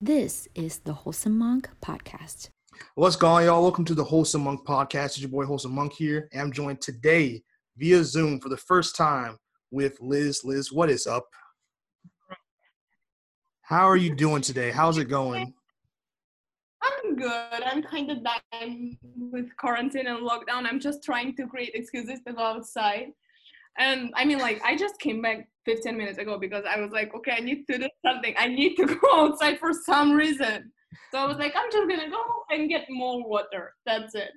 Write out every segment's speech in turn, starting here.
This is the Wholesome Monk Podcast. What's going on, y'all? Welcome to the Wholesome Monk Podcast. It's your boy Wholesome Monk here. I'm joined today via Zoom for the first time with Liz. Liz, what is up? How are you doing today? How's it going? I'm good. I'm kind of done with quarantine and lockdown. I'm just trying to create excuses to go outside. And I mean, like, I just came back 15 minutes ago because I was like, okay, I need to do something. I need to go outside for some reason. So I was like, I'm just gonna go and get more water. That's it.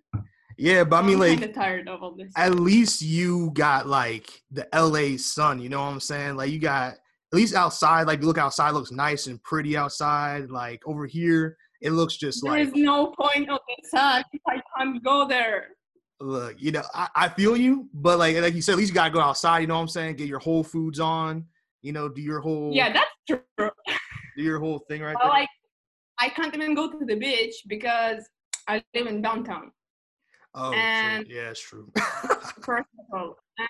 Yeah, but I mean, I'm like, tired of all this. at least you got like the LA sun. You know what I'm saying? Like, you got at least outside. Like, you look outside, looks nice and pretty outside. Like over here, it looks just There like There's no point of the sun if I can't go there. Look, you know, I, I feel you, but like like you said, at least you gotta go outside. You know what I'm saying? Get your Whole Foods on. You know, do your whole Yeah, that's true. do your whole thing right But there. like, I can't even go to the beach because I live in downtown. oh, true. yeah, it's true. First of all, and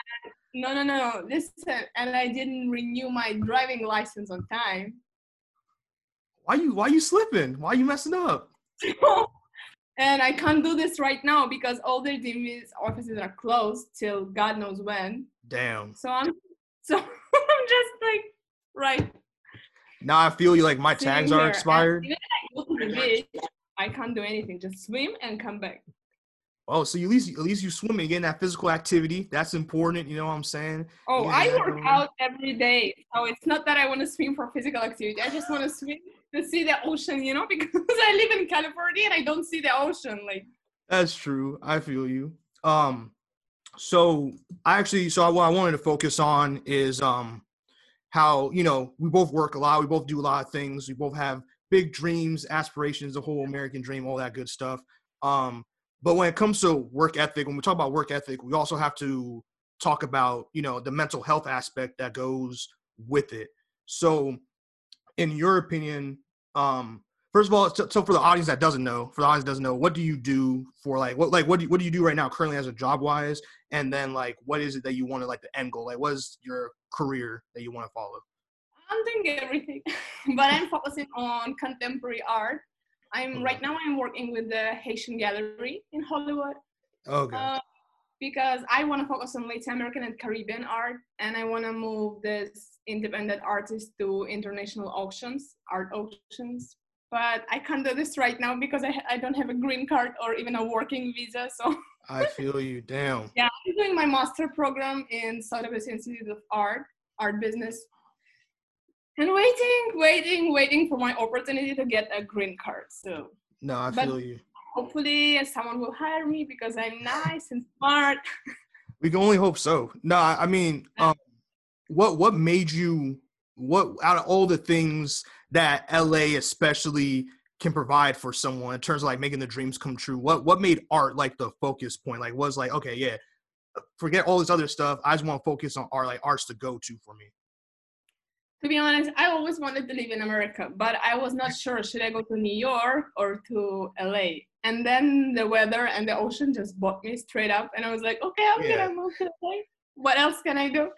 no, no, no. Listen, and I didn't renew my driving license on time. why you why you slipping? Why you messing up? and I can't do this right now because all the DMV's offices are closed till God knows when. Damn. So I'm, so I'm just like, right. Now I feel you. Like my tags are expired. Even if I go to the beach, I can't do anything. Just swim and come back. Oh, so at least at least you swimming, getting that physical activity. That's important. You know what I'm saying? Oh, Yeah, I work out every day. So it's not that I want to swim for physical activity. I just want to swim to see the ocean, you know, because I live in California and I don't see the ocean. Like, That's true. I feel you. Um, so I actually, so what I wanted to focus on is um, how you know we both work a lot. We both do a lot of things. We both have big dreams, aspirations, the whole American dream, all that good stuff. Um, but when it comes to work ethic, when we talk about work ethic, we also have to talk about you know the mental health aspect that goes with it. So, in your opinion, um, first of all, so, so for the audience that doesn't know, for the audience that doesn't know, what do you do for like what like what do you, what do you do right now currently as a job wise, and then like what is it that you want to like the end goal? Like, what is your career that you want to follow? I'm doing everything, but I'm focusing on contemporary art. I'm right now. I'm working with the Haitian Gallery in Hollywood Okay. uh, because I want to focus on Latin American and Caribbean art, and I want to move this independent artist to international auctions, art auctions. But I can't do this right now because I, I don't have a green card or even a working visa. So I feel you. down. yeah, I'm doing my master program in Sotheby's Institute of Art, art business. And waiting, waiting, waiting for my opportunity to get a green card. So No, I But- feel you. hopefully someone will hire me because I'm nice and smart. We can only hope so. No, I I mean, um, what what made you what out of all the things that LA especially can provide for someone in terms of like making the dreams come true? What what made art like the focus point? Like was like okay, yeah, forget all this other stuff. I just want to focus on art. Like art's the go to for me. To be honest, I always wanted to live in America, but I was not sure should I go to New York or to LA. And then the weather and the ocean just bought me straight up, and I was like, okay, I'm Yeah. gonna move to LA. What else can I do?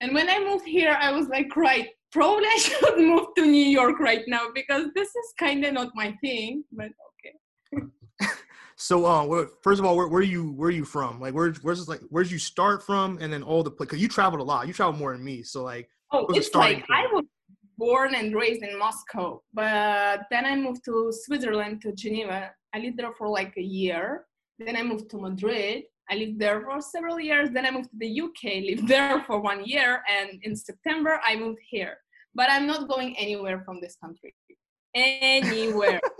And when I moved here, I was like, right, probably I should move to New York right now because this is kind of not my thing. But okay. So, um, first of all, where, where are you where are you from? Like, where where's like where'd you start from? And then all the because you traveled a lot. You traveled more than me. So like, Oh, it's like I was born and raised in Moscow, but then I moved to Switzerland, to Geneva. I lived there for like a year. Then I moved to Madrid. I lived there for several years. Then I moved to the UK, lived there for one year. And in September, I moved here. But I'm not going anywhere from this country. Anywhere.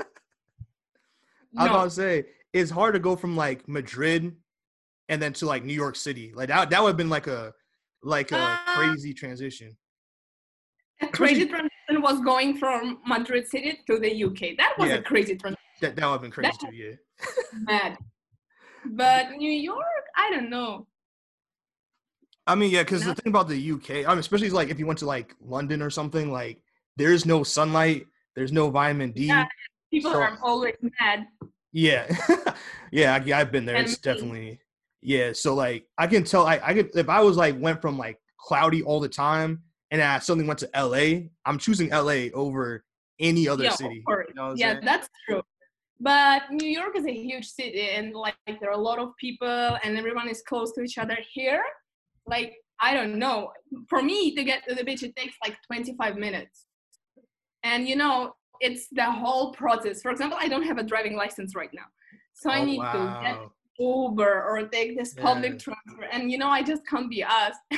I was no. about to say it's hard to go from like Madrid and then to like New York City. Like that that would have been like a like a Uh, crazy transition. A crazy transition was going from Madrid City to the UK. That was Yeah. a crazy transition. That that would have been crazy too, yeah. Mad. But New York, I don't know. I mean, yeah, because No. the thing about the UK, I mean, especially like if you went to like London or something, like there's no sunlight, there's no vitamin D. Yeah. People So- are always mad. Yeah, yeah, I, yeah, I've been there. And It's me. definitely yeah. So like, I can tell. I I could if I was like went from like cloudy all the time and I suddenly went to LA, I'm choosing LA over any other Yeah, city. You know yeah saying? that's true but new york is a huge city and like there are a lot of people and everyone is close to each other here like i don't know for me to get to the beach it takes like 25 minutes and you know it's the whole process for example i don't have a driving license right now so i Oh, need to get wow. Uber or take this public Yeah. transfer and you know i just can't be asked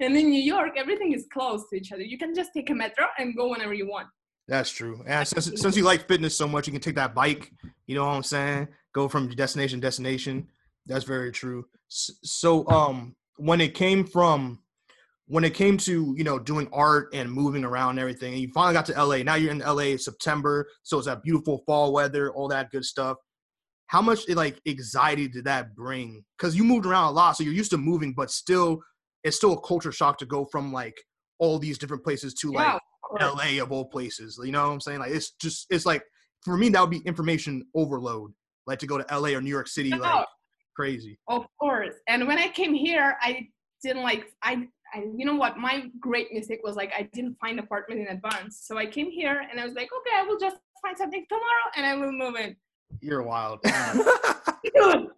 and in new york everything is close to each other you can just take a metro and go whenever you want That's true. And since since you like fitness so much, you can take that bike. You know what I'm saying? Go from destination to destination. That's very true. So um, when it came from when it came to you know doing art and moving around and everything, and you finally got to LA. Now you're in LA September, so it's that beautiful fall weather, all that good stuff. How much like anxiety did that bring? Because you moved around a lot, so you're used to moving, but still, it's still a culture shock to go from like all these different places to like yeah, of. LA of all places. You know what I'm saying? Like it's just it's like for me that would be information overload. Like to go to LA or New York City, No. like crazy. Of course. And when I came here, I didn't like I, I you know what? My great mistake was like I didn't find apartment in advance. So I came here and I was like, okay, I will just find something tomorrow and I will move in. You're wild. Dude,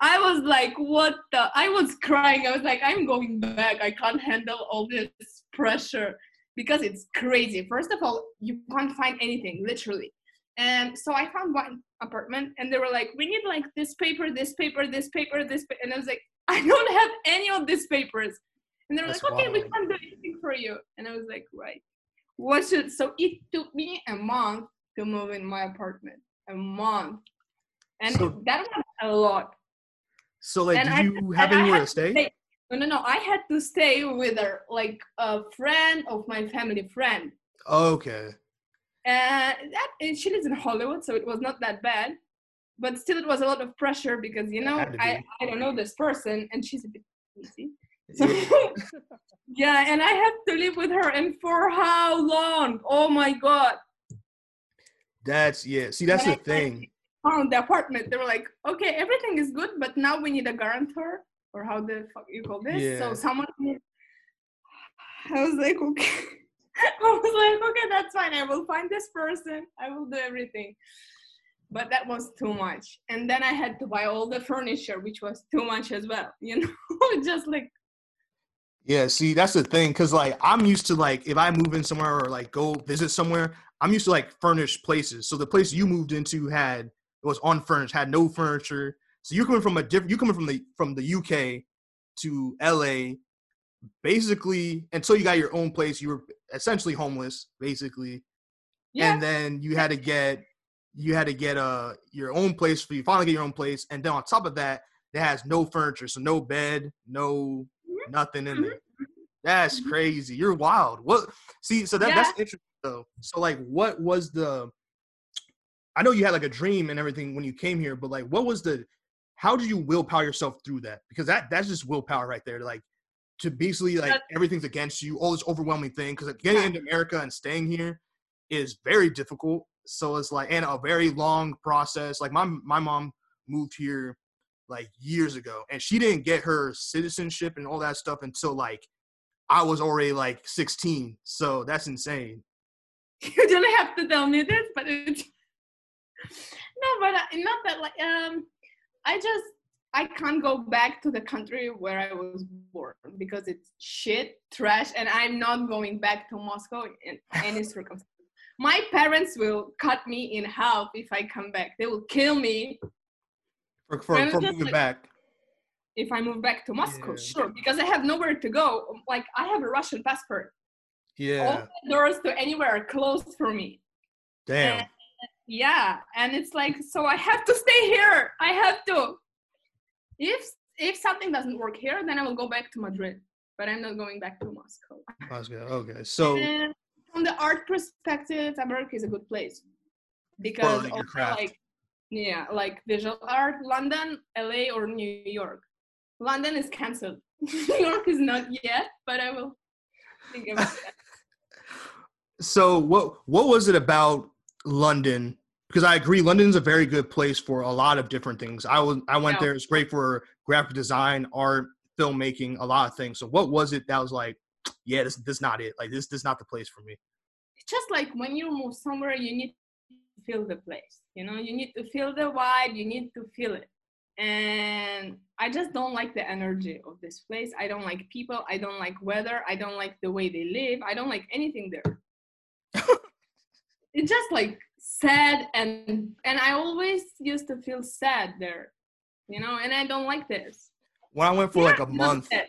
I was like, what the? I was crying. I was like, I'm going back. I can't handle all this pressure because it's crazy. First of all, you can't find anything, literally. And so I found one apartment and they were like, we need like this paper, this paper, this paper, this paper. And I was like, I don't have any of these papers. And they were That's like, okay, we can't do anything for you. And I was like, right. What should, so it took me a month to move in my apartment. A month. And So- that was a lot. so like, And I- you I anywhere to stay? stay- No, no, no. I had to stay with her, like a friend of my family friend. Okay. And that and she lives in Hollywood, so it was not that bad. But still, it was a lot of pressure because you know I. I don't know this person, and she's a bit crazy. So Yeah. yeah, and I have to live with her, and for how long? Oh my god! That's yeah. See, that's When the I- thing. Found the apartment. They were like, okay, everything is good, but now we need a guarantor, or how the fuck you call this? Yeah. So someone. I was like, okay. I was like, okay, that's fine. I will find this person. I will do everything. But that was too much. And then I had to buy all the furniture, which was too much as well. You know, just like Yeah, see, that's the thing, cause like I'm used to like if I move in somewhere or like go visit somewhere, I'm used to like furnished places. So the place you moved into had it was unfurnished, had no furniture. So you're coming from a different, you're coming from the from the UK to LA, basically until you got your own place, you were essentially homeless, basically. yeah. And then you had to get you had to get uh your own place for you finally get your own place, and then on top of that, it has no furniture, so no bed, no. Nothing in there. That's Mhm. crazy. You're wild. What? See, so that Yeah. that's interesting though. So like, what was the? I know you had like a dream and everything when you came here, but like, what was the? How did you willpower yourself through that? Because that that's just willpower right there. Like to basically like That- everything's against you, all this overwhelming thing. Because getting Yeah. into America and staying here is very difficult. So it's like and a very long process. Like my my mom moved here like years ago, and she didn't get her citizenship and all that stuff until like I was already like 16. So that's insane. you don't have to tell me this, but it's no, but uh, not that like um, I just I can't go back to the country where I was born because it's shit, trash, and I'm not going back to Moscow in any circumstance. My parents will cut me in half if I come back. They will kill me For for, for moving like- back. if I move back to Moscow. Yeah. Sure, because I have nowhere to go. Like I have a Russian passport. All Yeah. the doors to anywhere are closed for me. Damn. yeah and it's like so i have to stay here i have to if if something doesn't work here then i will go back to madrid but i'm not going back to moscow good. Okay. So and from the art perspective america is a good place because also, like yeah like visual art london la or new york london is cancelled new york is not yet but i will think about that so what what was it about London? Because I agree, London's a very good place for a lot of different things. I was I went Yeah. there. It's great for graphic design, art, filmmaking, a lot of things. So what was it that was like, yeah, this this not it. Like this this not the place for me. just like when you move somewhere, you need feel the place. You know, you need to feel the vibe. You need to feel it. And I just don't like the energy of this place. I don't like people. I don't like weather. I don't like the way they live. I don't like anything there. it's just like sad and and I always used to feel sad there, you know, and I don't like this. When I went for Yeah, like a month, sad.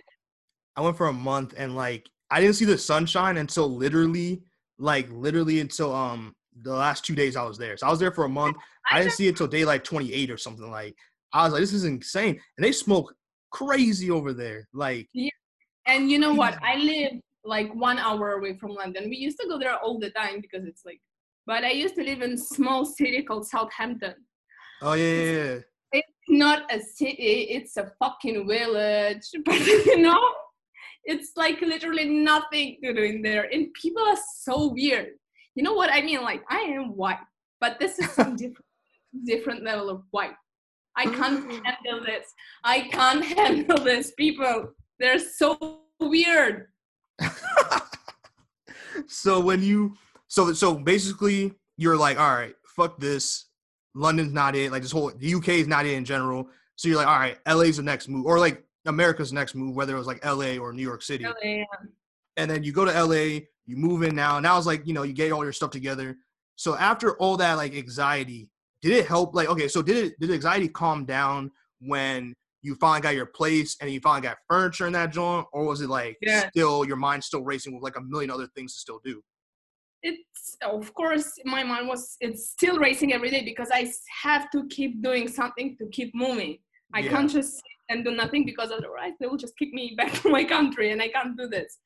I went for a month and like I didn't see the sunshine until literally like literally until um the last two days I was there. So I was there for a month. I, didn't just- see it till day like 28 or something. Like I was like, this is insane. And they smoke crazy over there. Like yeah. And you know what? I live like one hour away from London. We used to go there all the time because it's like, but I used to live in a small city called Southampton. oh yeah, yeah, yeah. It's not a city, it's a fucking village. But you know, it's like literally nothing to do in there. And people are so weird. You know what I mean? Like I am white, but this is some different different level of white. I can't handle this. I can't handle this. People, they're so weird. so when you so so basically you're like, all right, fuck this. London's not it. Like this whole the UK is not it in general. So you're like, all right, LA's the next move, or like America's next move, whether it was like LA or New York City. LA, And then you go to LA, you move in now. Now it's like, you know, you get all your stuff together. So after all that like anxiety, did it help? Like, okay, so did it did anxiety calm down when you finally got your place and you finally got furniture in that joint, or was it like Yeah. still your mind still racing with like a million other things to still do? it's of course my mind was it's still racing every day because I have to keep doing something to keep moving. I Yeah. can't just sit and do nothing because otherwise they will just kick me back to my country and I can't do this.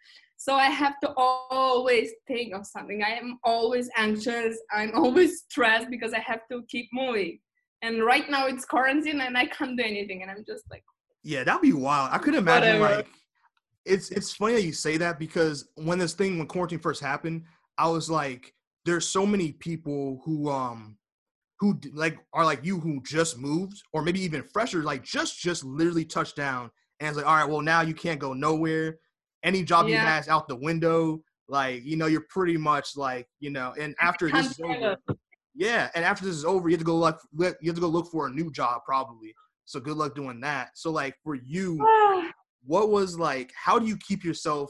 So I have to always think of something. I am always anxious. I'm always stressed because I have to keep moving. And right now it's quarantine and I can't do anything. And I'm just like, Yeah, that'd be wild. I could imagine Whatever. like it's it's funny that you say that because when this thing when quarantine first happened, I was like, there's so many people who um who like are like you who just moved or maybe even fresher like just just literally touched down and it's like all right well now you can't go nowhere any job you Yeah. has out the window like you know you're pretty much like you know and after this is over yeah, and after this is over, you have to go look. look- You have to go look for a new job, probably. So good luck doing that. So like for you, what was like? How do you keep yourself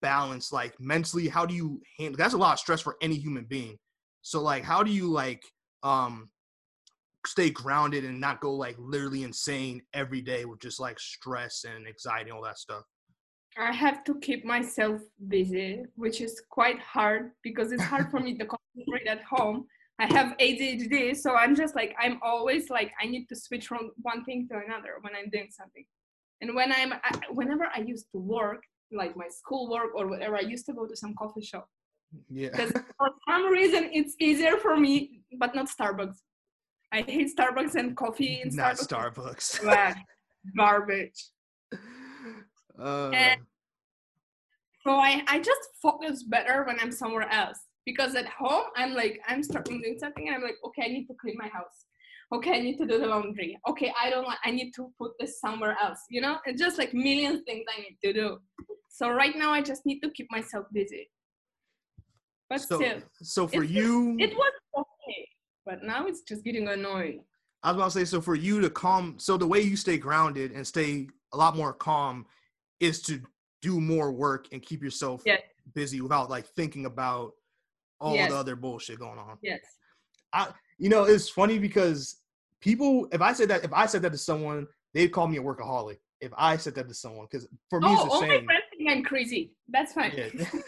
balanced, like mentally? How do you handle? That's a lot of stress for any human being. So like, how do you like um stay grounded and not go like literally insane every day with just like stress and anxiety and all that stuff? I have to keep myself busy, which is quite hard because it's hard for me to concentrate at home. I have ADHD, so I'm just like I'm always like I need to switch from one thing to another when I'm doing something. And when I'm I, whenever I used to work, like my school work or whatever, I used to go to some coffee shop Yeah. because for some reason it's easier for me, but not Starbucks. I hate Starbucks and coffee in not Starbucks. Starbucks. Garbage. Uh, And- So I, I just focus better when I'm somewhere else. Because at home I'm like I'm starting doing something and I'm like okay I need to clean my house. Okay I need to do the laundry. Okay I don't like I need to put this somewhere else you know? It's just like million things I need to do. So right now I just need to keep myself busy. But so still so for you, it was okay but now it's just getting annoying. I was about to say, so for you to calm, so the way you stay grounded and stay a lot more calm is to do more work and keep yourself busy without like thinking about all Yes. the other bullshit going on. yes I You know, it's funny because people, if I said that, if I said that to someone, they'd call me a workaholic. If I said that to someone, because for me, oh it's the all my same. friends think I'm crazy that's fine Yeah.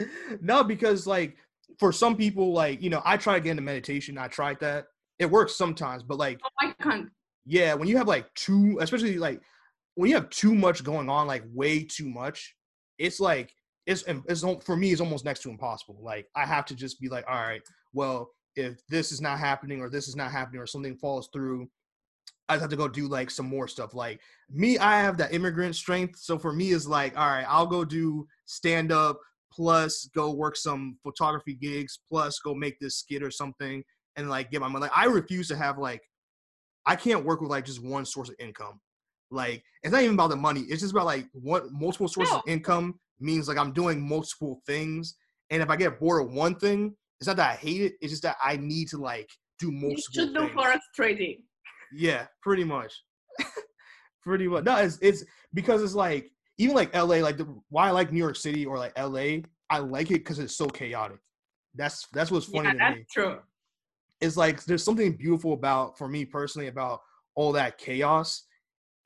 no, because like for some people, like you know, I try to get into meditation. I tried that. It works sometimes, but like oh, I can't yeah, when you have like two, especially like when you have too much going on, like way too much, it's like it's it's for me it's almost next to impossible. Like I have to just be like, all right, well, if this is not happening or this is not happening or something falls through, I have to go do like some more stuff. Like me, I have that immigrant strength, so for me it's like, all right, I'll go do stand up plus go work some photography gigs plus go make this skit or something and like get my money. Like, I refuse to have like I can't work with like just one source of income. Like it's not even about the money. It's just about like what multiple sources of income means like I'm doing multiple things And if I get bored of one thing, it's not that I hate it. It's just that I need to like do more. You should do things. forex trading. Yeah, pretty much. pretty much. No, it's it's because it's like even like LA, like the why I like New York City or like LA, I like it because it's so chaotic. That's that's what's funny Yeah, to that's me. true. It's like there's something beautiful about for me personally about all that chaos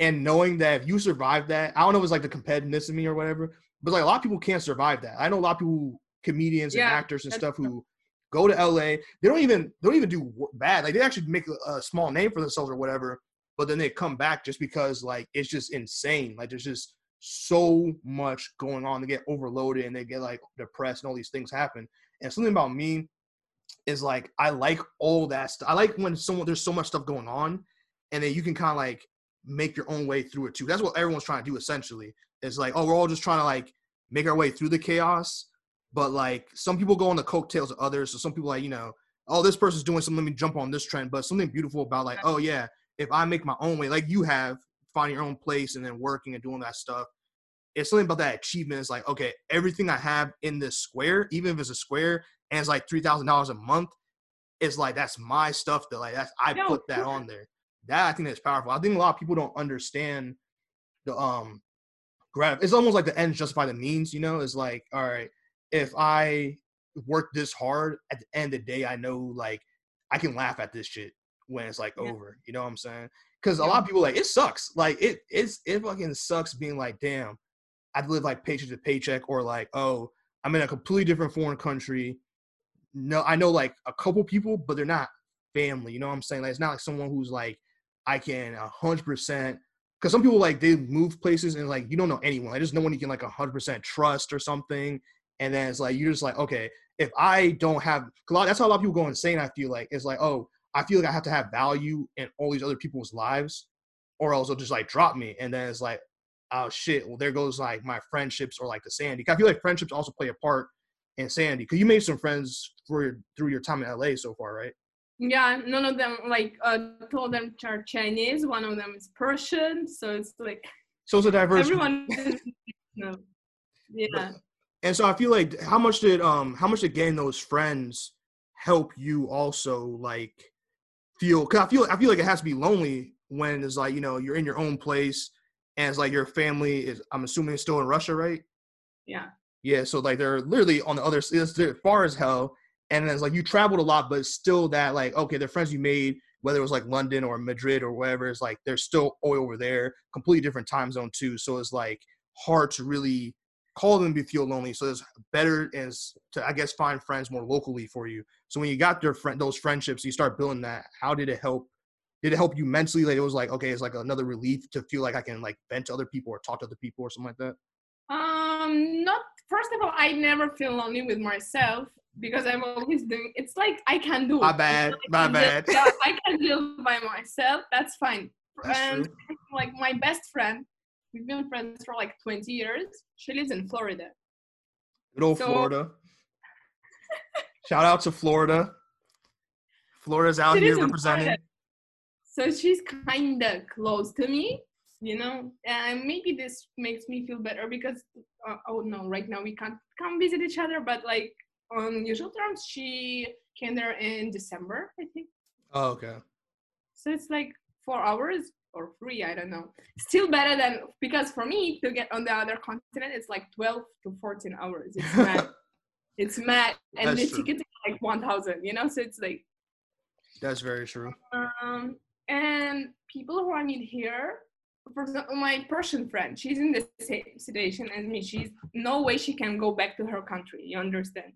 and knowing that if you survive that, I don't know if it's like the competitiveness in me or whatever, but like a lot of people can't survive that. I know a lot of people, comedians and Yeah, actors and stuff who go to LA, they don't even they don't even do bad. Like they actually make a, a small name for themselves or whatever, but then they come back just because like it's just insane. Like there's just so much going on. They get overloaded and they get like depressed and all these things happen. And something about me is like I like all that stuff. I like when someone there's so much stuff going on, and then you can kind of like make your own way through it too. That's what everyone's trying to do essentially. It's like, oh, we're all just trying to like make our way through the chaos. But like some people go on the coattails of others. So some people like, you know, oh, this person's doing something, let me jump on this trend. But something beautiful about like, oh yeah, if I make my own way, like you have, finding your own place and then working and doing that stuff. It's something about that achievement. It's like, okay, everything I have in this square, even if it's a square and it's like three thousand dollars a month, it's like that's my stuff that like that's I No, put that on there. That I think that's powerful. I think a lot of people don't understand the um grab. It's almost like the ends justify the means. You know, it's like all right, if I work this hard, at the end of the day, I know like I can laugh at this shit when it's like Yeah. over. You know what I'm saying? Because a lot of people like it sucks. Like it it's it fucking sucks being like, damn, I live like paycheck to paycheck, or like, oh, I'm in a completely different foreign country. No, I know like a couple people, but they're not family. You know what I'm saying? Like it's not like someone who's like I can hundred percent. Because some people like they move places and like you don't know anyone. Like there's no one you can like hundred percent trust or something. And then it's like you're just like, okay, if I don't have, that's how a lot of people go insane. I feel like it's like, oh, I feel like I have to have value in all these other people's lives, or else they'll just like drop me. And then it's like, oh shit, well there goes like my friendships or like the Sandy. I feel like friendships also play a part in Sandy. Cause you made some friends for through your time in LA so far, right? Yeah, none of them like uh, two of them are Chinese, one of them is Persian, so it's like So it's a diverse. everyone. no. Yeah. And so I feel like how much did um how much did getting those friends help you also like feel cuz I feel I feel like it has to be lonely when it's like you know you're in your own place and it's like your family is I'm assuming still in Russia right Yeah. yeah so like they're literally on the other it's they're far as hell and it's like you traveled a lot but still that like okay the friends you made whether it was like London or Madrid or wherever it's like they're still over there completely different time zone too so it's like hard to really call them you feel lonely. So it's better is to I guess find friends more locally for you. So when you got their friend those friendships, you start building that. How did it help? Did it help you mentally? Like it was like okay, it's like another relief to feel like I can like vent to other people or talk to other people or something like that. Um, not first of all, I never feel lonely with myself because I'm always doing. It's like I can do. My bad, my bad. yeah, I can deal by myself. That's fine. That's and true. like my best friend, we've been friends for like 20 years. She lives in Florida. Good old So- Florida. Shout out to Florida. Florida's out here representing. Florida. So she's kind of close to me, you know, and maybe this makes me feel better because, uh, oh no, right now we can't come visit each other, but like on usual terms, she came there in December, I think. Oh, okay. So it's like four hours or three, I don't know. Still better than because for me to get on the other continent, it's like 12 to 14 hours. It's mad. it's mad, and That's the true. ticket is like 1,000, you know. So it's like That's very true. um, and people who I meet here, for example, my Persian friend, she's in the same situation as me. She's no way she can go back to her country. You understand?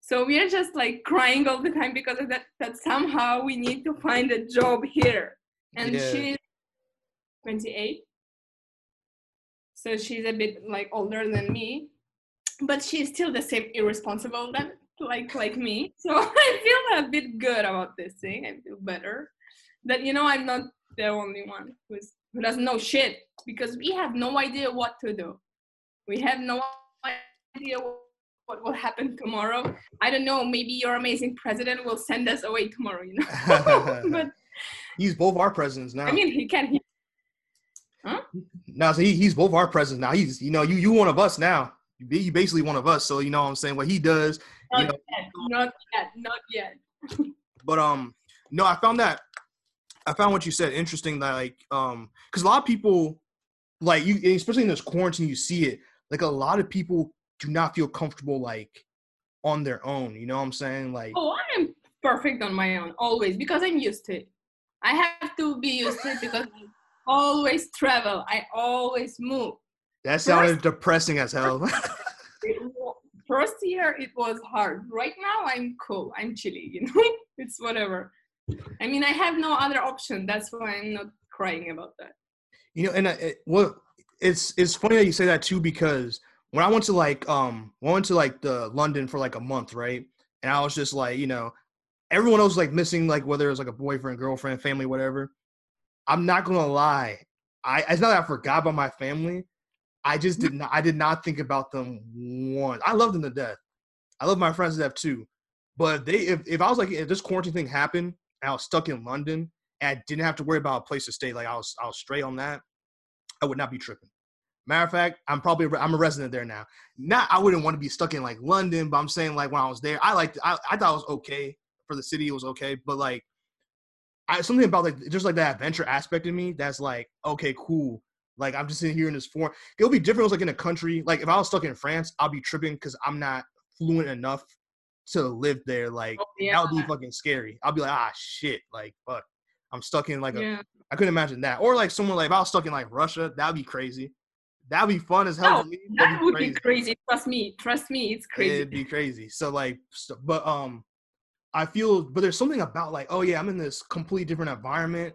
So we are just like crying all the time because of that. That somehow we need to find a job here, and Yeah. she's 28. So she's a bit like older than me, but she's still the same irresponsible that like like me. So I feel a bit good about this thing. I feel better that you know I'm not the only one who's who doesn't know shit because we have no idea what to do. We have no idea what will happen tomorrow. I don't know. Maybe your amazing president will send us away tomorrow. You know, but he's both our presidents now. I mean he can. He, now so he, he's both our presidents now. He's you know you you one of us now. you you basically one of us. So you know what I'm saying. What he does, Not you know. yet. Not yet. Not yet. But um, no, I found that I found what you said interesting. That like um, because a lot of people like you, especially in this quarantine, you see it. Like a lot of people do not feel comfortable like on their own. You know what I'm saying? Like Oh, I'm perfect on my own always because I'm used to it. I have to be used to it because I always travel. I always move. that sounded depressing as hell. First year it was hard. Right now I'm cool. I'm chilly. You know, it's whatever. I mean, I have no other option. That's why I'm not crying about that. You know, and uh, it, what it's it's funny that you say that too because when I went to like um I went to like the London for like a month, right? And I was just like, you know, everyone else was like missing like whether it was like a boyfriend, girlfriend, family, whatever. I'm not gonna lie, I it's not that I forgot about my family. I just did not I did not think about them once. I love them to death. I love my friends to death too. But they if, if I was like if this quarantine thing happened and I was stuck in London and I didn't have to worry about a place to stay, like I was I was straight on that, I would not be tripping. Matter of fact, I'm probably I'm a resident there now. Not I wouldn't want to be stuck in like London, but I'm saying like when I was there, I liked I, I thought it was okay for the city, it was okay, but like I something about like just like that adventure aspect in me that's like okay, cool. Like I'm just sitting here in this form. It'll be different. If it was like in a country. Like if I was stuck in France, I'll be tripping because I'm not fluent enough to live there. Like Oh, that would be fucking scary. I'll be like, ah, shit. Like fuck, I'm stuck in like a yeah. I couldn't imagine that. Or like someone like if I was stuck in like Russia, that'd be crazy. That'd be fun as hell. No, that would be crazy. Trust me. Trust me. It's crazy. It'd be crazy. So like, so, but um, I feel, but there's something about like, oh yeah, I'm in this completely different environment,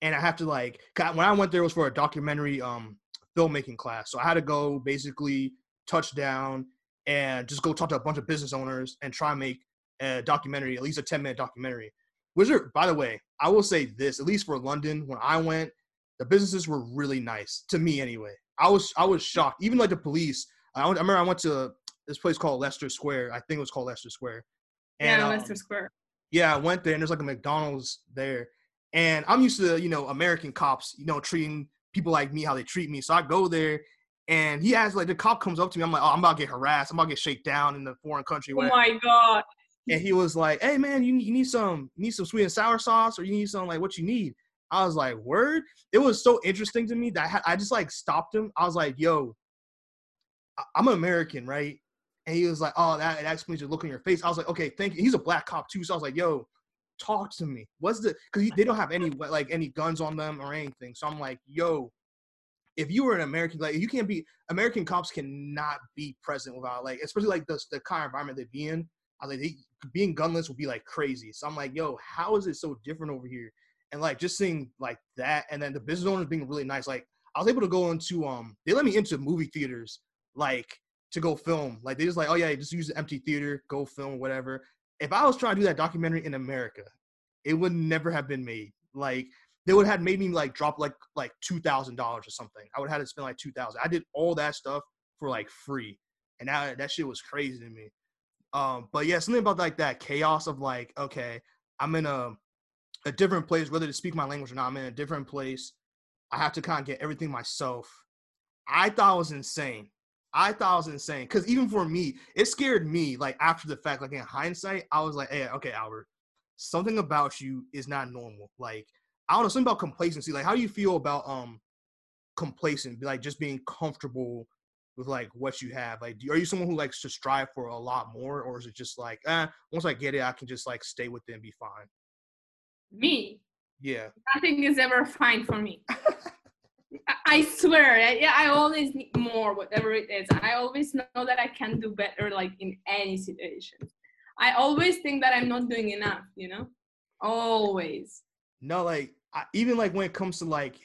and I have to like, when I went there it was for a documentary um filmmaking class, so I had to go basically touch down and just go talk to a bunch of business owners and try and make a documentary, at least a 10 minute documentary. Wizard, by the way, I will say this, at least for London, when I went, the businesses were really nice to me anyway. I was I was shocked. Even like the police. I, I remember I went to this place called Leicester Square. I think it was called Leicester Square. And yeah, um, Leicester Square. yeah, I went there and there's like a McDonald's there. And I'm used to, you know, American cops, you know, treating people like me how they treat me. So I go there and he has like the cop comes up to me. I'm like, oh, I'm about to get harassed. I'm about to get shaken down in the foreign country. Oh my god. and he was like, "Hey man, you you need some you need some sweet and sour sauce, or you need some like what you need." I was like, "Word!" It was so interesting to me that I, I just like stopped him. I was like, "Yo, I'm an American, right?" And he was like, "Oh, that, that explains your look on your face." I was like, "Okay, thank you." He's a black cop too, so I was like, "Yo, talk to me. What's the?" Because they don't have any like any guns on them or anything. So I'm like, "Yo." If you were an American, like you can't be American cops cannot be present without like, especially like the the kind of environment they be in. I was like, they, being gunless would be like crazy. So I'm like, yo, how is it so different over here? And like just seeing like that, and then the business owners being really nice. Like I was able to go into um, they let me into movie theaters like to go film. Like they just like, oh yeah, just use the empty theater, go film, whatever. If I was trying to do that documentary in America, it would never have been made. Like they would have made me like drop like like two thousand dollars or something. I would have had to spend like two thousand. I did all that stuff for like free, and now that shit was crazy to me. Um, but yeah, something about like that chaos of like, okay, I'm in a a different place, whether to speak my language or not. I'm in a different place. I have to kind of get everything myself. I thought it was insane. I thought it was insane because even for me, it scared me. Like after the fact, like in hindsight, I was like, "Hey, okay, Albert, something about you is not normal." Like I don't know, something about complacency. Like, how do you feel about um complacent, like just being comfortable with like what you have? Like, do, are you someone who likes to strive for a lot more, or is it just like, eh, once I get it, I can just like stay with it and be fine? Me. Yeah, Nothing is ever fine for me. I- I swear, I, yeah, I always need more, whatever it is. I always know that I can do better, like in any situation. I always think that I'm not doing enough, you know? Always. no, like I, even like when it comes to like,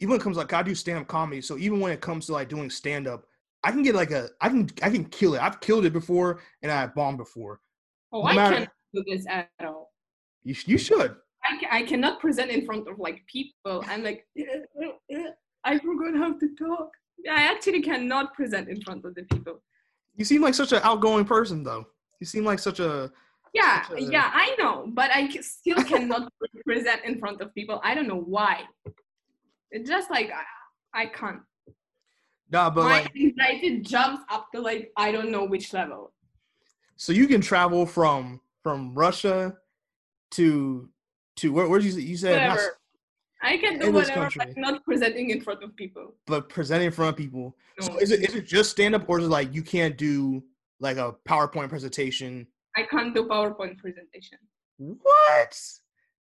even when it comes like I do stand up comedy, so even when it comes to like doing stand up, I can get like a, I can I can kill it. I've killed it before, and I've bombed before. Oh, No I matter- can't do this at all. You you should. I, ca- I cannot present in front of like people. I'm like, I forgot how to talk. I actually cannot present in front of the people. You seem like such an outgoing person, though. You seem like such a Yeah, Such a- yeah, I know, but I c- still cannot present in front of people. I don't know why. It's just like I, I can't. Nah, but My like, anxiety jumps up to like I don't know which level. so you can travel from from Russia to to where? Where you you said? Whatever. I can do whatever, but not presenting in front of people. but presenting in front of people. So No. is it is it just stand up or is it like you can't do like a PowerPoint presentation? I can't do PowerPoint presentation. What?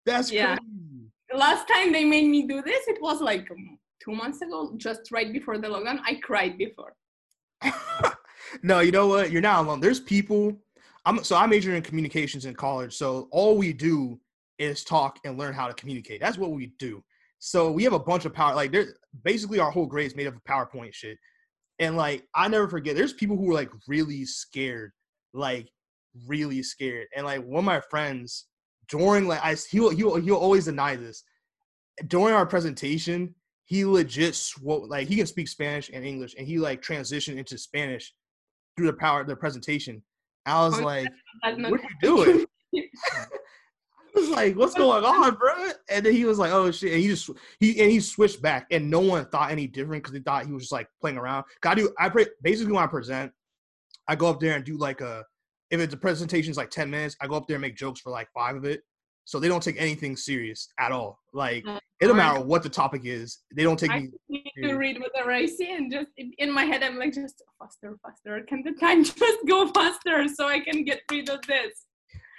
That's Yeah. crazy. The last time they made me do this, it was like um, two months ago, just right before the lockdown. I cried before. no, you know what? You're not alone. There's people. I'm so I majored in communications in college. So all we do is talk and learn how to communicate. That's what we do. So we have a bunch of power. Like there's basically our whole grade is made up of PowerPoint shit. And like I never forget, there's people who are like really scared, like really scared. And like one of my friends during like I he'll he'll he'll always deny this. During our presentation, he legit sw- like he can speak Spanish and English, and he like transitioned into Spanish through the power of the presentation. I was Oh, like, "What are you doing?" Was like, "What's going on, bro?" And then he was like, "Oh shit!" And he just he and he switched back, and no one thought any different because they thought he was just like playing around. I do. I pre- basically when I present, I go up there and do like a if it's a presentation's like ten minutes, I go up there and make jokes for like five of it. So they don't take anything serious at all. Like Oh, it don't matter what the topic is, they don't take I me. need to read whatever I see, and just in my head, I'm like, just faster, faster. Can the time just go faster so I can get rid of this?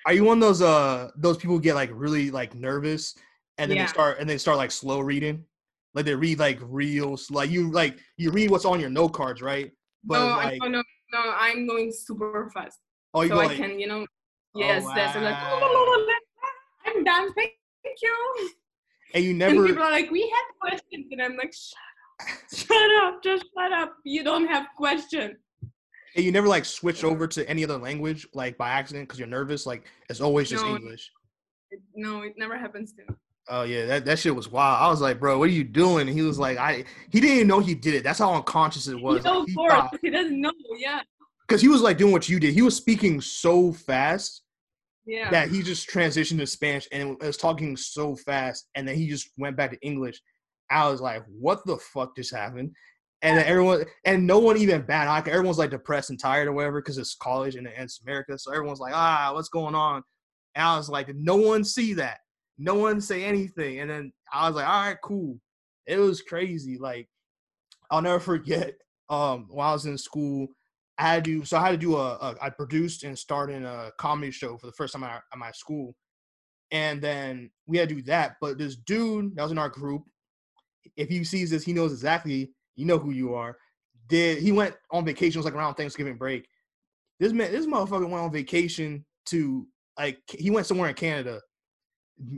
Are you one of those uh those people who get like really like nervous and then Yeah. they start and they start like slow reading? Like they read like real like you like you read what's on your note cards, right? But no, like I, no, no, no, I'm going super fast. oh you so I like can, you know, Oh, yes, that's I'm like, wow. I'm done, thank you. and you And never people are like, we have questions, and I'm like, shut up, shut up, just shut up. You don't have questions. And you never like switch over to any other language like by accident because you're nervous. Like it's always just No. English. It- no, it never happens to me. Oh yeah, that, that shit was wild. I was like, bro, what are you doing? And he was like, I he didn't even know he did it. That's how unconscious it was. He knows he thought- He doesn't know. Yeah, because he was like doing what you did. He was speaking so fast yeah. that he just transitioned to Spanish and was talking so fast, and then he just went back to English. I was like, "What the fuck just happened?" And everyone and no one even bad. Like everyone's like depressed and tired or whatever because it's college and, and it's America. So everyone's like, "Ah, what's going on?" And I was like, no one see that? No one say anything." And then I was like, "All right, cool." It was crazy. Like I'll never forget. Um, while I was in school, I had to so I had to do a, a I produced and started a comedy show for the first time at, at my school, and then we had to do that. But this dude that was in our group, if he sees this, he knows exactly. You know who you are. Did he went on vacation? It was like around Thanksgiving break. This man, this motherfucker went on vacation to like he went somewhere in Canada,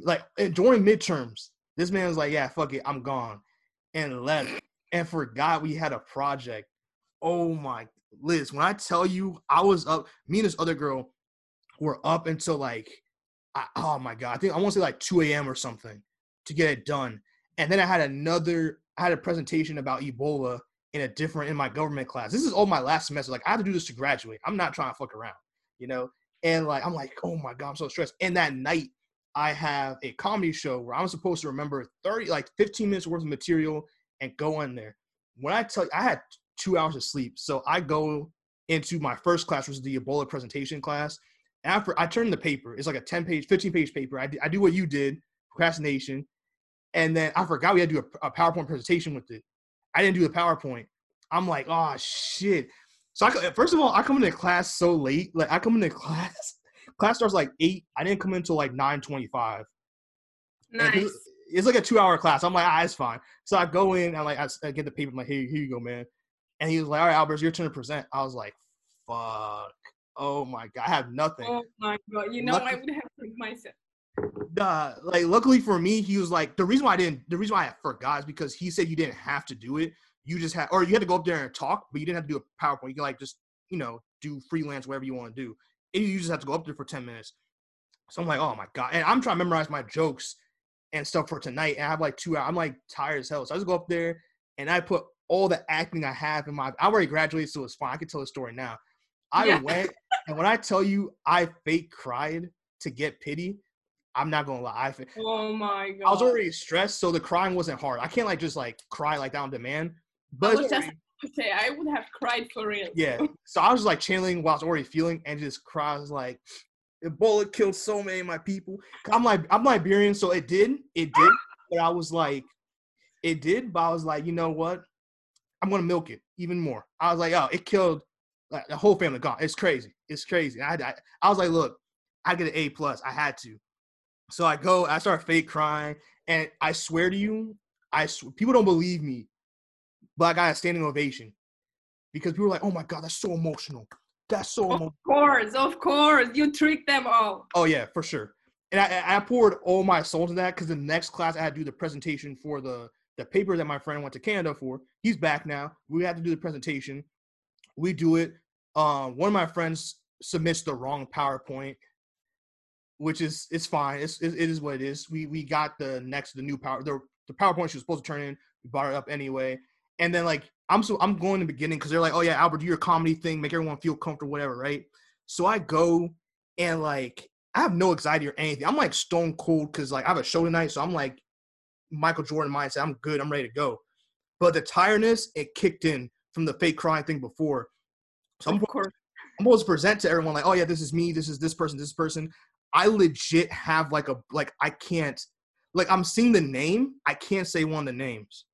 like during midterms. This man was like, "Yeah, fuck it, I'm gone," and left and forgot we had a project. Oh my Liz, when I tell you I was up, me and this other girl were up until like, I, oh my god, I think I want to say like 2 a.m. or something to get it done. And then I had another, I had a presentation about Ebola in a different in my government class. This is all my last semester. Like I have to do this to graduate. I'm not trying to fuck around, you know. And like I'm like, oh my god, I'm so stressed. And that night, I have a comedy show where I'm supposed to remember 30, like 15 minutes worth of material and go in there. When I tell you, I had two hours of sleep. So I go into my first class, which is the Ebola presentation class. After I turn the paper, it's like a 10 page, 15 page paper. I, d- I do what you did, procrastination. And then I forgot we had to do a, a PowerPoint presentation with it. I didn't do the PowerPoint. I'm like, oh shit. So I, first of all, I come into class so late. Like I come into class, class starts like eight. I didn't come until like 9:25. Nice. he- it's like a two hour class. I'm like, ah, it's fine. So I go in, I like, I get the paper. I'm like, here, here you go, man. And he was like, all right, Albert, it's your turn to present. I was like, fuck. Oh my god, I have nothing. Oh my god! You know, Lucky- I would have myself. Duh. Like, luckily for me, he was like, the reason why I didn't, the reason why I forgot is because he said you didn't have to do it. You just had, or you had to go up there and talk, but you didn't have to do a PowerPoint. You can like just, you know, do freelance whatever you want to do. And you just have to go up there for 10 minutes. So I'm like, oh my god. And I'm trying to memorize my jokes and stuff for tonight. And I have like two hours. I'm like tired as hell. So I just go up there and I put all the acting I have in my. I already graduated, so it's fine. I can tell the story now. I Yeah. went, and when I tell you I fake cried to get pity, I'm not gonna lie. I, Oh my god! I was already stressed, so the crying wasn't hard. I can't like just like cry like that on demand. I But was just already- Okay, I would have cried for real. Yeah. So I was like channeling what I was already feeling and just cries like Ebola killed so many of my people. I'm like I'm Liberian, so it did. It did. But I was like, it did, but I was like, you know what? I'm gonna milk it even more. I was like, oh, it killed like the whole family gone. It's crazy. It's crazy. I, I, I was like, look, I get an A plus. I had to. So I go, I start fake crying, and I swear to you, I sw- people don't believe me, but I got a standing ovation because people were like, "Oh my god, that's so emotional. That's so Of emotional." course, of course, you tricked them all. Oh yeah, for sure. And I, I poured all my soul into that because the next class I had to do the presentation for the the paper that my friend went to Canada for. He's back now. We had to do the presentation. We do it. Um, one of my friends submits the wrong PowerPoint, which is it's fine. It's it, it is what it is. We we got the next the new power the the PowerPoint she was supposed to turn in. We brought it up anyway. And then like I'm so I'm going in the beginning because they're like, oh yeah, Albert, do your comedy thing, make everyone feel comfortable, whatever, right? So I go and like I have no anxiety or anything. I'm like stone cold because like I have a show tonight, so I'm like Michael Jordan mindset. I'm good. I'm ready to go. But the tiredness it kicked in from the fake crying thing before. So I'm. I'm supposed to present to everyone like, oh yeah, this is me. This is this person. This person. I legit have like a like I can't like I'm seeing the name. I can't say one of the names.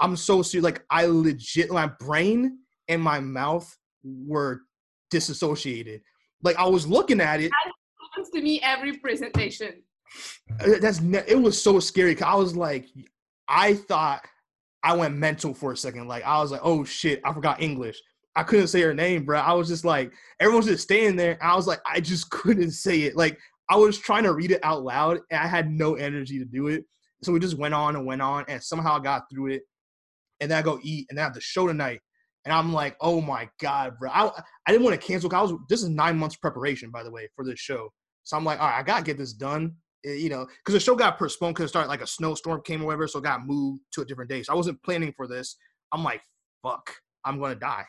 I'm so serious. Like I legit my brain and my mouth were disassociated. Like I was looking at it happens to me every presentation. That's ne- it was so scary 'cause i was like i thought i went mental for a second like i was like oh shit i forgot english i couldn't say her name bro i was just like everyone's just staying there i was like i just couldn't say it like i was trying to read it out loud and i had no energy to do it so we just went on and went on and somehow i got through it and then i go eat and then i have the show tonight and i'm like oh my god bro i, I didn't want to cancel i was this is nine months preparation by the way for this show so i'm like all right i gotta get this done eh, you know, because the show got postponed because it started like a snowstorm came or whatever, so it got moved to a different day. So I wasn't planning for this. I'm like, fuck, I'm gonna die.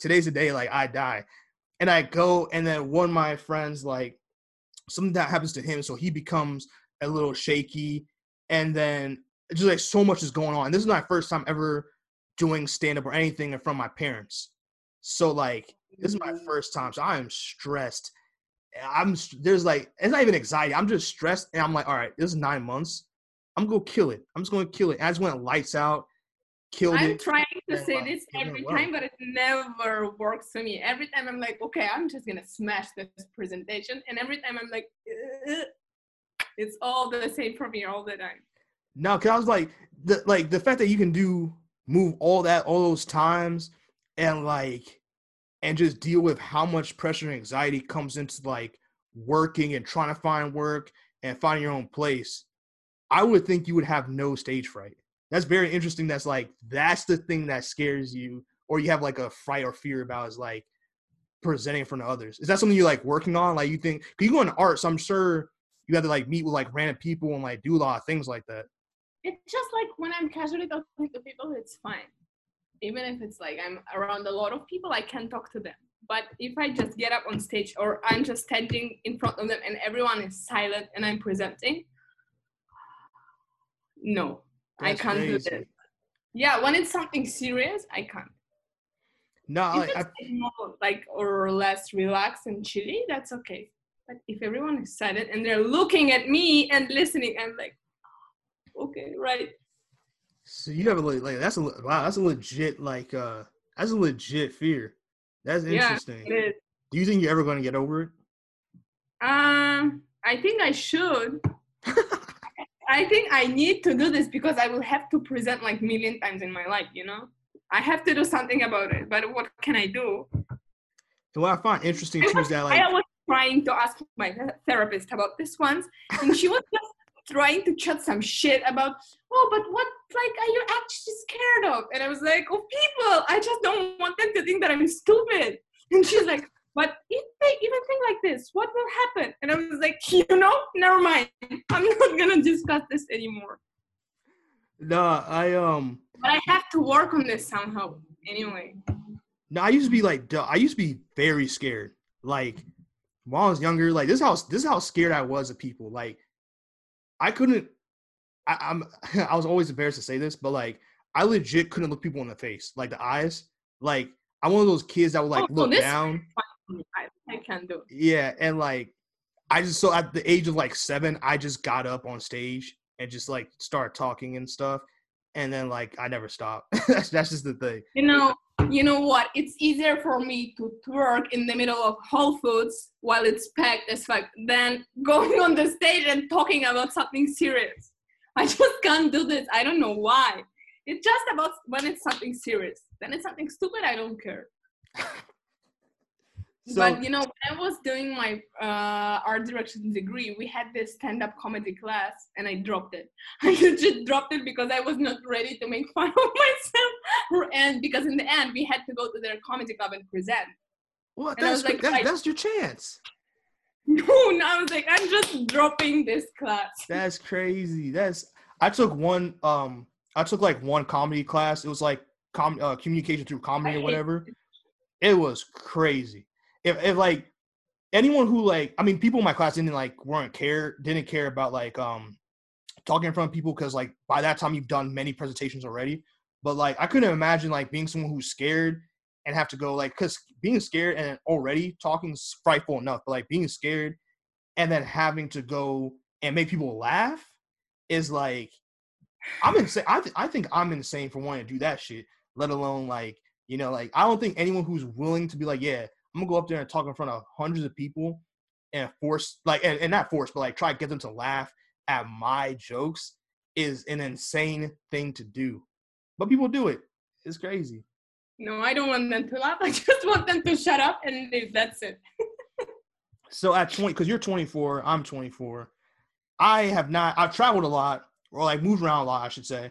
Today's the day like I die. And I go, and then one of my friends, like, something that happens to him, so he becomes a little shaky, and then just like so much is going on. This is my first time ever doing stand up or anything in front of my parents. So like this is my mm-hmm. first time, so I am stressed. I'm there's like it's not even anxiety. I'm just stressed, and I'm like, all right, this is nine months. I'm gonna kill it. I'm just gonna kill it. And I just went lights out, killed I'm it. trying to say like, this every well. time, but it never works for me. Every time I'm like, okay, I'm just gonna smash this presentation, and every time I'm like, "Ugh." it's all the same for me all the time. No, cause I was like the like the fact that you can do move all that all those times and like and just deal with how much pressure and anxiety comes into like working and trying to find work and finding your own place. I would think you would have no stage fright. That's very interesting. That's like that's the thing that scares you, or you have like a fright or fear about is like presenting in front of others. Is that something you like working on? Like you think? Cause you go into art, so I'm sure you have to like meet with like random people and like do a lot of things like that. It's just like when I'm casually talking to people, it's fine. Even if it's like I'm around a lot of people, I can talk to them. But if I just get up on stage or I'm just standing in front of them and everyone is silent and I'm presenting, no, I can't do crazy. this. Yeah, when it's something serious, I can't. No, it's I, more like or less relaxed and chilly, that's okay. But if everyone is silent and they're looking at me and listening, I'm like, okay, right. so you have a like that's a wow, that's a legit like uh that's a legit fear. That's Yeah, interesting. Is. Do you think you're ever going to get over it? Um, I think I should. I think I need to do this because I will have to present like million times in my life. You know, I have to do something about it. But what can I do? And what I find interesting too is that like I was trying to ask my therapist about this once, and she was just trying to chat some shit about, oh, but what like are you actually scared of? And I was like, oh, people. I just don't want them to think that I'm stupid. And she's like, but if they even think like this, what will happen? And I was like, you know, never mind. I'm not gonna discuss this anymore. no, I um But I have to work on this somehow. Anyway. no, I used to be like I used to be very scared. Like when I was younger, like this is how this is how scared I was of people. Like I couldn't. I, I'm I was always embarrassed to say this, but like I legit couldn't look people in the face, like the eyes. Like I'm one of those kids that would like Oh, look this- down. I, I can't do. Yeah, and like I just so at the age of like seven, I just got up on stage and just like started talking and stuff, and then like I never stopped. that's that's just the thing. You know, you know what? It's easier for me to twerk in the middle of Whole Foods while it's packed as fuck than going on the stage and talking about something serious. I just can't do this. I don't know why. It's just about when it's something serious. Then it's something stupid. I don't care. So but you know, when I was doing my uh, art direction degree, we had this stand-up comedy class, and I dropped it. I just dropped it because I was not ready to make fun of myself. And because in the end, we had to go to their comedy club and present. what? and That's was like, that's, that's your chance. No, no, I was like, I'm just dropping this class. That's crazy. That's I took one um I took like one comedy class. It was like com uh, communication through comedy I or hate whatever. It was crazy. If if like anyone who like I mean people in my class didn't like weren't care didn't care about like um talking in front of people because like by that time you've done many presentations already. But like I couldn't imagine like being someone who's scared and have to go like because being scared and already talking is frightful enough, but like being scared and then having to go and make people laugh is like I'm insane. I th- I think I'm insane for wanting to do that shit. Let alone like you know like I don't think anyone who's willing to be like yeah I'm gonna go up there and talk in front of hundreds of people and force like and, and not force but like try to get them to laugh at my jokes is an insane thing to do. But people do it. It's crazy. No, I don't want them to laugh. I just want them to shut up and leave. That's it. So at 20, because you're 24, I'm 24. I have not. I've traveled a lot, or like moved around a lot, I should say.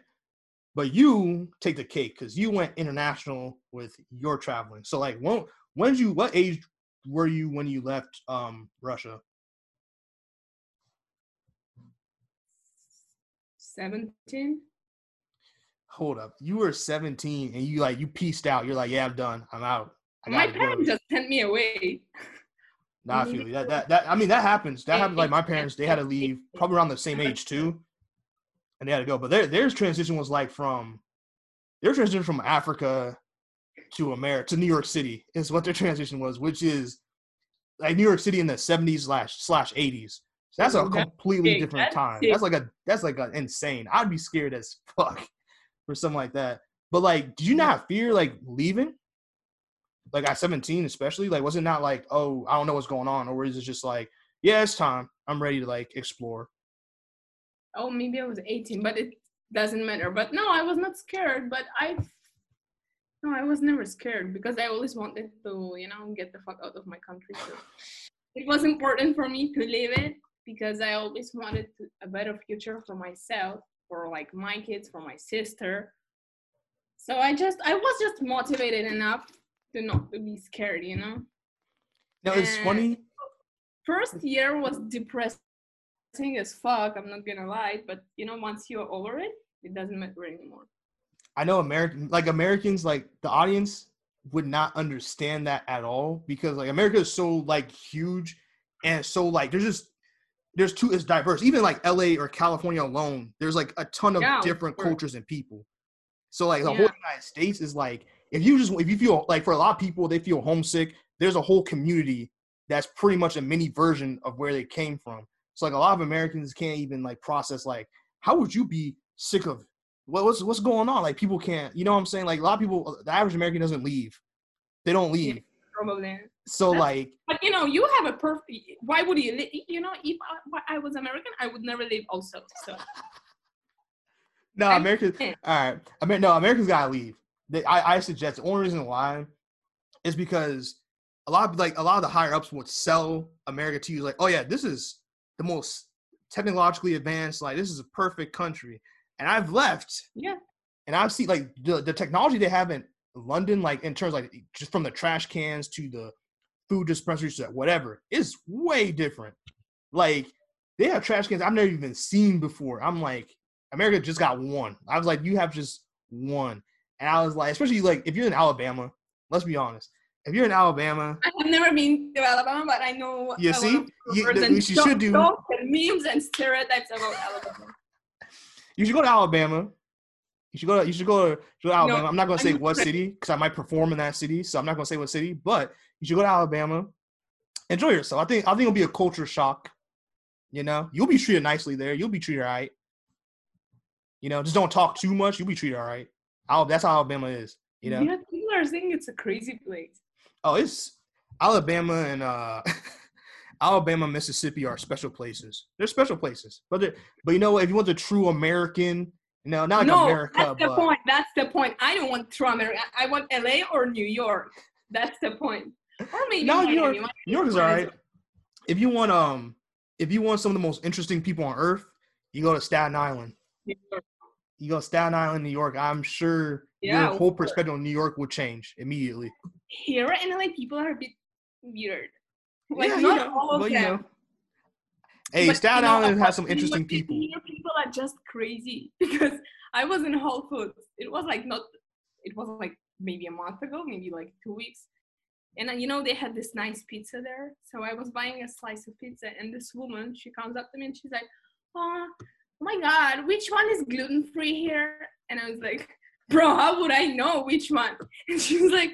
But you take the cake because you went international with your traveling. So like, when when did you? What age were you when you left um Russia? 17? Hold up, you were 17 and you like you pieced out. You're like, yeah, I'm done. I'm out. My parents just sent me away. Nah, I feel you. That, that that I mean that happens. That happens. Like my parents, they had to leave probably around the same age too, and they had to go. But their their transition was like from their transition from Africa to America to New York City is what their transition was, which is like New York City in the seventies slash slash eighties. So that's a that's completely different That's time. That's like a that's like a insane. I'd be scared as fuck for something like that. But like, did you not fear like leaving? Like at 17, especially? Like, was it not like, oh, I don't know what's going on? Or is it just like, yeah, it's time. I'm ready to like explore. Oh, maybe I was 18, but it doesn't matter. But no, I was not scared. But I, no, I was never scared because I always wanted to, you know, get the fuck out of my country. So it was important for me to leave it because I always wanted to, a better future for myself, for like my kids, for my sister. So I just, I was just motivated enough to not to be scared, you know. Now it's Uh, funny. First year was depressing as fuck. I'm not gonna lie, but you know, once you're over it, it doesn't matter anymore. I know American like Americans like the audience would not understand that at all because like America is so like huge and so like there's just there's two it's diverse. Even like LA or California alone, there's like a ton of Yeah, different course. cultures and people. So like the whole United States is like if you just if you feel like for a lot of people they feel homesick, there's a whole community that's pretty much a mini version of where they came from. So like a lot of Americans can't even like process like how would you be sick of what, what's what's going on? Like people can't, you know what I'm saying? Like a lot of people, the average American doesn't leave. They don't leave. Probably. So That's- like, But you know, you have a perfect. Why would you? You know, if I, I was American, I would never leave. Also, so no, Americans. All right, I mean, no, Americans gotta leave. They, I, I suggest the only reason why is because a lot of like a lot of the higher ups would sell America to you like, oh yeah, this is the most technologically advanced. Like this is a perfect country. And I've left yeah. and I've seen like the, the technology they have in London, like in terms like just from the trash cans to the food dispensaries to whatever, is way different. Like they have trash cans I've never even seen before. I'm like, America just got one. I was like, you have just one. And I was like, especially like if you're in Alabama, let's be honest. If you're in Alabama, I have never been to Alabama, but I know. You see? You- rumors that should- do- memes and stereotypes about Alabama. You should go to Alabama You should go. To, you should go to, go to Alabama. No, I'm not gonna say what city because I might perform in that city, so I'm not gonna say what city. But you should go to Alabama. Enjoy yourself. I think. I think it'll be a culture shock. You know, you'll be treated nicely there. You'll be treated all right. You know, just don't talk too much. You'll be treated all right. Al- that's how Alabama is. You know. Yeah, people are saying it's a crazy place. Oh, it's Alabama and uh Alabama, Mississippi are special places. They're special places. But but you know? If you want the true American, no, not like no, America, that's the but point. That's the point. I don't want true America. I want LA or New York. That's the point. Or maybe No, New York- New York is all right. if you want um if you want some of the most interesting people on earth, you go to Staten Island. You go to Staten Island, New York. I'm sure Yeah, your whole perspective on New York will change immediately. Here in LA, people are a bit weird. Like Yeah, you not know, all of but, them. you know. Hey, But, Staten you know, Island has some interesting people. People are just crazy because I was in Whole Foods. It was like not. It was like maybe a month ago, maybe like two weeks. And uh, you know they had this nice pizza there, so I was buying a slice of pizza, and this woman she comes up to me and she's like, "Oh my God, which one is gluten free here?" And I was like, "Bro, how would I know which one?" And she was like,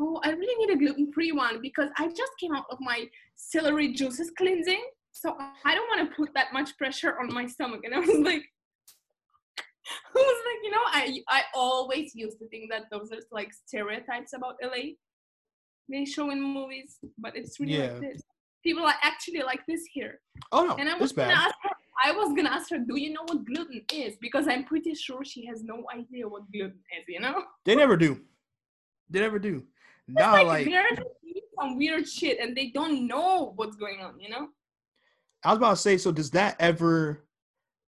"Oh, I really need a gluten free one because I just came out of my celery juices cleansing, so I don't want to put that much pressure on my stomach." And I was like, I was like, you know, I I always used to think that those are like stereotypes about LA they show in movies, but it's really Yeah. like this. People are actually like this here. Oh no, And I was bad. ask her, I was gonna ask her, do you know what gluten is? Because I'm pretty sure she has no idea what gluten is, you know? They never do. They never do. Now, like, like Americans some weird shit and they don't know what's going on, you know? I was about to say, so does that ever,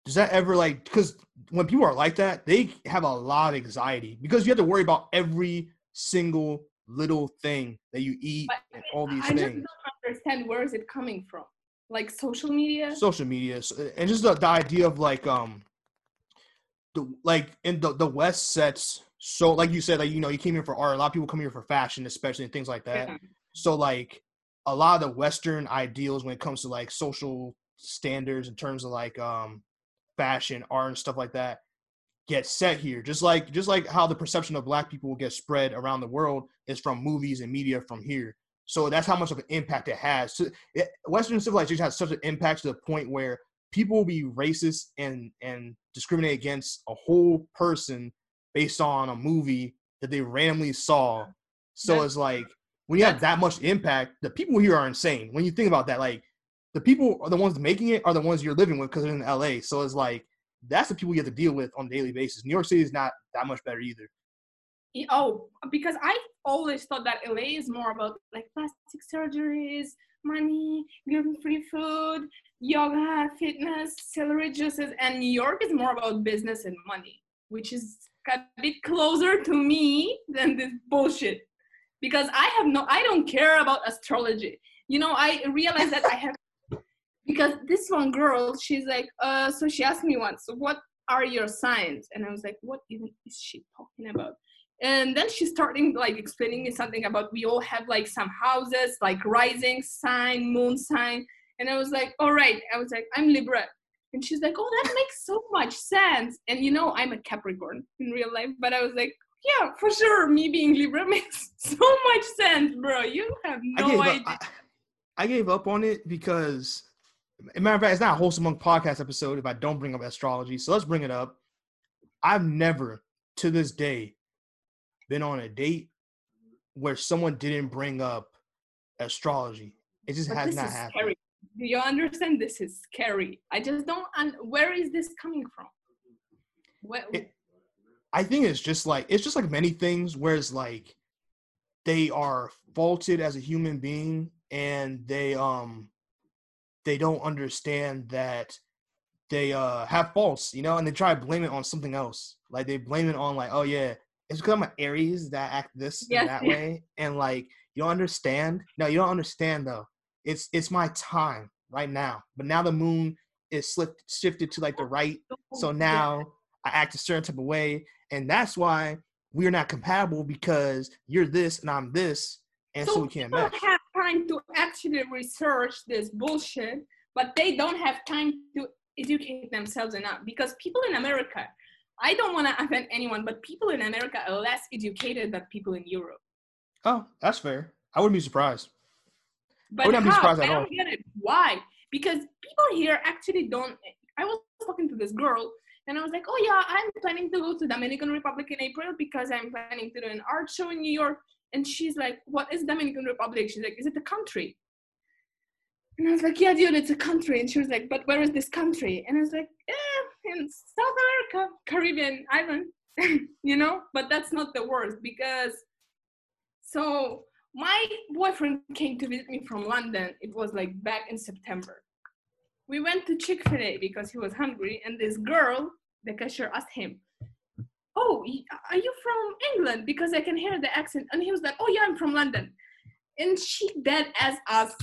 does that ever like, because when people are like that, they have a lot of anxiety because you have to worry about every single little thing that you eat But and all these I just don't understand where is it coming from. Like social media? Social media and just the, the idea of like, um, the like in the the West sets so like you said like you know you came here for art a lot of people come here for fashion especially and things like that Yeah. So like a lot of the Western ideals when it comes to like social standards in terms of like um fashion, art and stuff like that get set here. Just like just like how the perception of black people will get spread around the world is from movies and media from here. So that's how much of an impact it has. So it, Western civilization has such an impact to the point where people will be racist and and discriminate against a whole person based on a movie that they randomly saw. So That's- it's like when you have that much impact, the people here are insane. When you think about that, like the people are the ones making it are the ones you're living with because they're in LA. So it's like that's the people you have to deal with on a daily basis. New York City is not that much better either. Oh, because I always thought that LA is more about like plastic surgeries, money, gluten-free food, yoga, fitness, celery juices, and New York is more about business and money, which is a bit closer to me than this bullshit. Because I have no, I don't care about astrology. You know, I realize that I have because this one girl, she's like, uh, so she asked me once, what are your signs? And I was like, what even is she talking about? and then she's starting like explaining me something about we all have like some houses like rising sign moon sign and i was like all right i was like i'm libra and she's like oh that makes so much sense and you know i'm a capricorn in real life but i was like yeah for sure me being libra makes so much sense bro you have no gave idea up. I, I gave up on it because, as a matter of fact, it's not a wholesome monk podcast episode if I don't bring up astrology. So let's bring it up. I've never, to this day, been on a date where someone didn't bring up astrology. It just but has not happened. scary do you understand this is scary i just don't and where is this coming from where, It- I think it's just like it's just like many things where it's like they are faulted as a human being and they um they don't understand that they uh have faults, you know, and they try to blame it on something else. Like they blame it on like, oh yeah, it's because I'm an Aries that act this Yes, and that way. And like you don't understand. No, you don't understand though. It's it's my time right now. But now the moon is slipped shifted to like the right so now I act a certain type of way, and that's why we're not compatible because you're this and I'm this, and so, we can't match. have time to actually research this bullshit, but they don't have time to educate themselves enough because people in America, I don't want to offend anyone, but people in America are less educated than people in Europe. Oh, that's fair. I wouldn't be surprised. But would not be how? surprised I don't all. get it. Why? Because people here actually don't. I was talking to this girl, and I was like, "Oh yeah, I'm planning to go to Dominican Republic in April because I'm planning to do an art show in New York." And she's like, "What is Dominican Republic?" She's like, "Is it a country?" And I was like, "Yeah, dude, it's a country." And she was like, "But where is this country?" And I was like, "Eh, in South America, Caribbean island." you know, but that's not the worst because so my boyfriend came to visit me from London. It was like back in September. We went to Chick fil A because he was hungry, and this girl, the cashier, asked him, Oh, are you from England? Because I can hear the accent. And he was like, Oh, yeah, I'm from London. And she then asked us,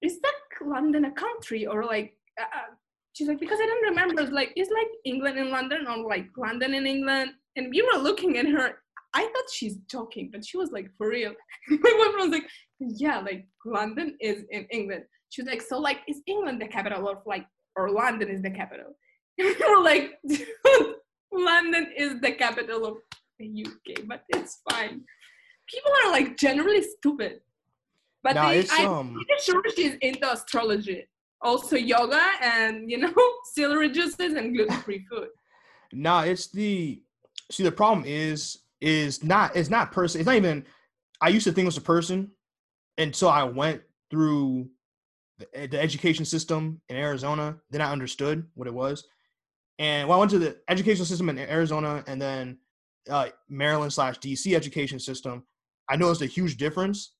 Is that London a country? Or like, uh, uh," she's like, Because I don't remember. It's like, Is like England in London or like London in England? And we were looking at her I thought she's joking, but she was like, for real. My boyfriend was like, yeah, like London is in England. She was like, so like, is England the capital of like, or London is the capital? We were like, London is the capital of the UK, but it's fine. People are like generally stupid. But Nah, they, I'm um, pretty sure she's into astrology. Also yoga and, you know, celery juices and gluten-free food. Nah, it's the see the problem is is not it's not person. It's not even. I used to think it was a person, until I went through the, the education system in Arizona. Then I understood what it was, and when I went to the educational system in Arizona and then uh, Maryland slash DC education system, I noticed a huge difference.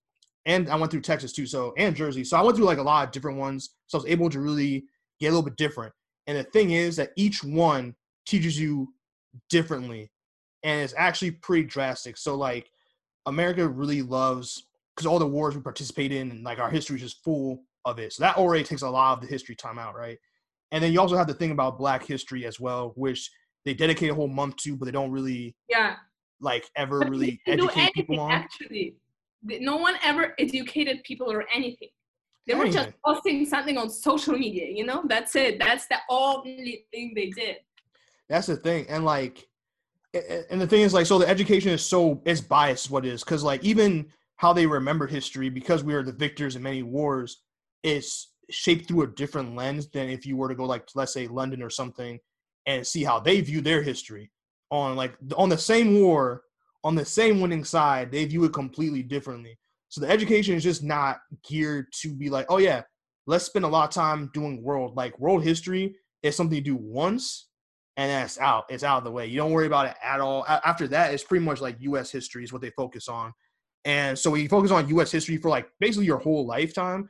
And I went through Texas too, so and Jersey. So I went through like a lot of different ones. So I was able to really get a little bit different. And the thing is that each one teaches you differently and it's actually pretty drastic so like america really loves because all the wars we participate in and like our history is just full of it so that already takes a lot of the history time out right and then you also have to think about black history as well which they dedicate a whole month to but they don't really Yeah. like ever But really didn't do people anything, on Actually, no one ever educated people or anything. They were just posting something on social media. You know, that's it. That's the only thing they did. That's the thing, and like, and the thing is, like, so the education is so it's biased. What it is because like even how they remember history because we are the victors in many wars is shaped through a different lens than if you were to go like let's say London or something and see how they view their history on like on the same war on the same winning side they view it completely differently. So the education is just not geared to be like, oh yeah, let's spend a lot of time doing world like world history is something you do once and that's out. It's out of the way. You don't worry about it at all. After that, it's pretty much like U.S. history is what they focus on, and so when you focus on U.S. history for like basically your whole lifetime,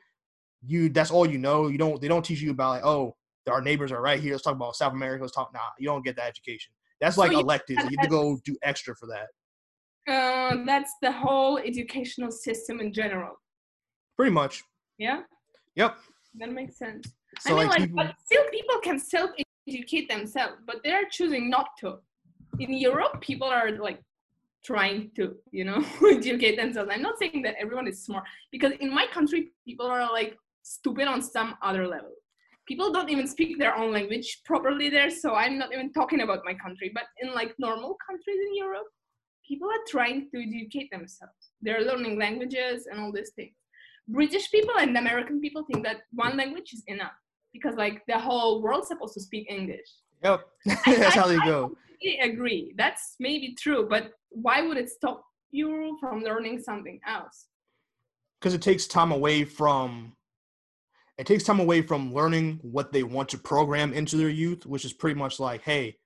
you that's all you know. You don't they don't teach you about like oh our neighbors are right here. Let's talk about South America. Let's talk. Nah, you don't get that education. That's like you- electives. You have to go do extra for that. Uh, that's the whole educational system in general. Pretty much. Yeah, Yep. that makes sense. So I mean, like people, but still, people can self-educate themselves, but they're choosing not to. In Europe, people are like trying to, you know, educate themselves. I'm not saying that everyone is smart because in my country, people are like stupid on some other level. People don't even speak their own language properly there, so I'm not even talking about my country. But in like normal countries in Europe, people are trying to educate themselves. They're learning languages and all these things. British people and American people think that one language is enough because like the whole world's supposed to speak English. yep. that's how they go. I agree. That's maybe true, but why would it stop you from learning something else? because it takes time away from it takes time away from learning what they want to program into their youth which is pretty much like hey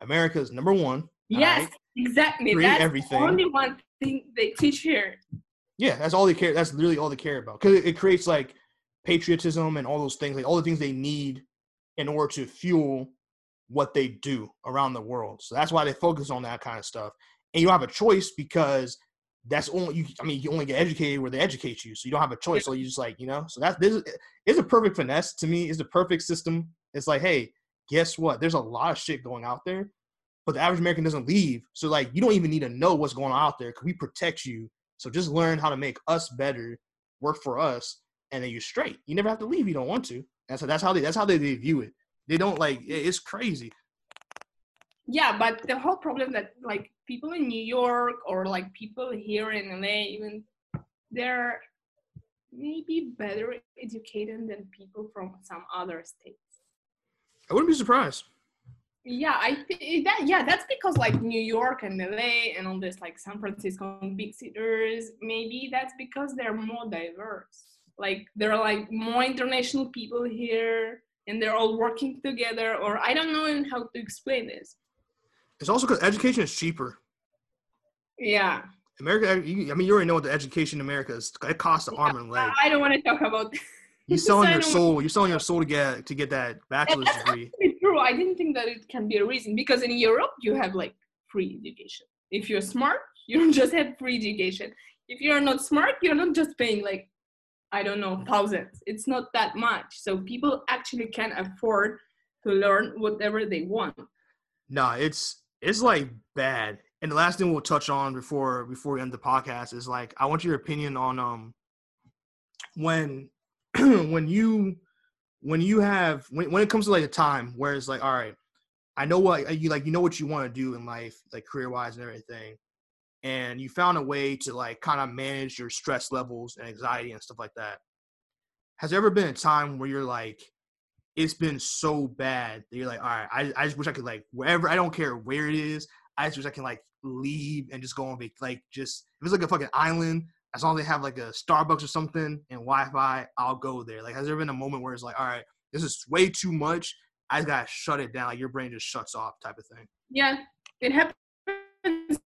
america is number one Yes, Alright. exactly. Create That's everything. the only one thing they teach here. yeah that's all they care that's literally all they care about because it, it creates like patriotism and all those things like all the things they need in order to fuel what they do around the world. So that's why they focus on that kind of stuff. And you don't have a choice because that's only you i mean you only get educated where they educate you so you don't have a choice. So you just like you know so that's this is a perfect finesse to me. It's a perfect system. It's like hey guess what? There's a lot of shit going out there but the average american doesn't leave. So like you don't even need to know what's going on out there because we protect you. So just learn how to make us better work for us and then you're straight you never have to leave you don't want to and so that's how they that's how they, they view it they don't like it's crazy yeah, but the whole problem that like people in New York or like people here in LA, even they're maybe better educated than people from some other states. I wouldn't be surprised. Yeah, I think that yeah, that's because like New York and LA and all this like San Francisco and big cities, maybe that's because they're more diverse. Like there are like more international people here and they're all working together or I don't know how to explain this. It's also because education is cheaper. Yeah. America, I mean, you already know what the education in America is. It costs an arm and leg. I don't want to talk about. You're selling your soul. You're selling your soul to get to get that bachelor's That's degree. true. I didn't think that it can be a reason because in Europe you have like free education. If you're smart, you just have free education. If you're not smart, you're not just paying like I don't know thousands. It's not that much. So people actually can afford to learn whatever they want. Nah, it's it's like bad. And the last thing we'll touch on before before we end the podcast is like I want your opinion on um when when you when you have when when it comes to like a time where it's like all right I know what you like you know what you want to do in life like career wise and everything and you found a way to like kind of manage your stress levels and anxiety and stuff like that. Has there ever been a time where you're like it's been so bad that you're like, all right, I, I just wish I could like wherever I don't care where it is, I just wish I can like leave and just go on vac like just if it's like a fucking island, as long as they have like a Starbucks or something and Wi-Fi, I'll go there. Like, has there been a moment where it's like, all right, this is way too much. I gotta shut it down. Like your brain just shuts off, type of thing. Yeah, it happens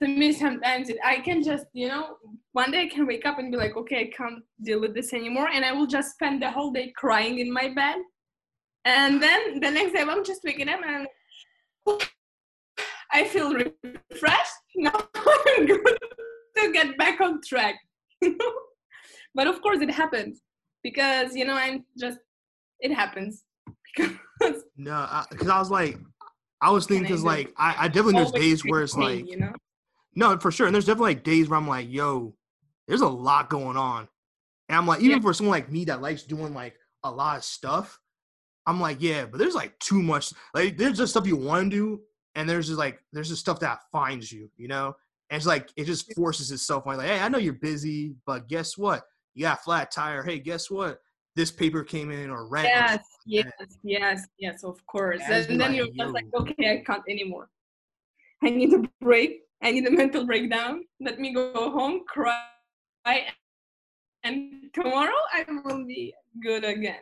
to me sometimes. It, I can just, you know, one day I can wake up and be like, okay, I can't deal with this anymore, and I will just spend the whole day crying in my bed. And then the next day I'm just waking up and I feel refreshed. Now I'm good to get back on track. but of course it happens because you know I'm just it happens because No, because I, I, was like, I was thinking because like I, I definitely there's days where it's like you know no for sure, and there's definitely like days where I'm like, yo, there's a lot going on, and I'm like, even Yeah. for someone like me that likes doing like a lot of stuff, I'm like, yeah, but there's like too much. Like there's just stuff you want to do, and there's just like there's just stuff that finds you, you know. And it's like it just forces itself on. Like, hey, I know you're busy, but guess what? You got a flat tire. Hey, guess what? This paper came in or rent. yes yes yes yes of course just and then like, you're just like okay I can't anymore I need a break I need a mental breakdown let me go home cry and tomorrow I will be good again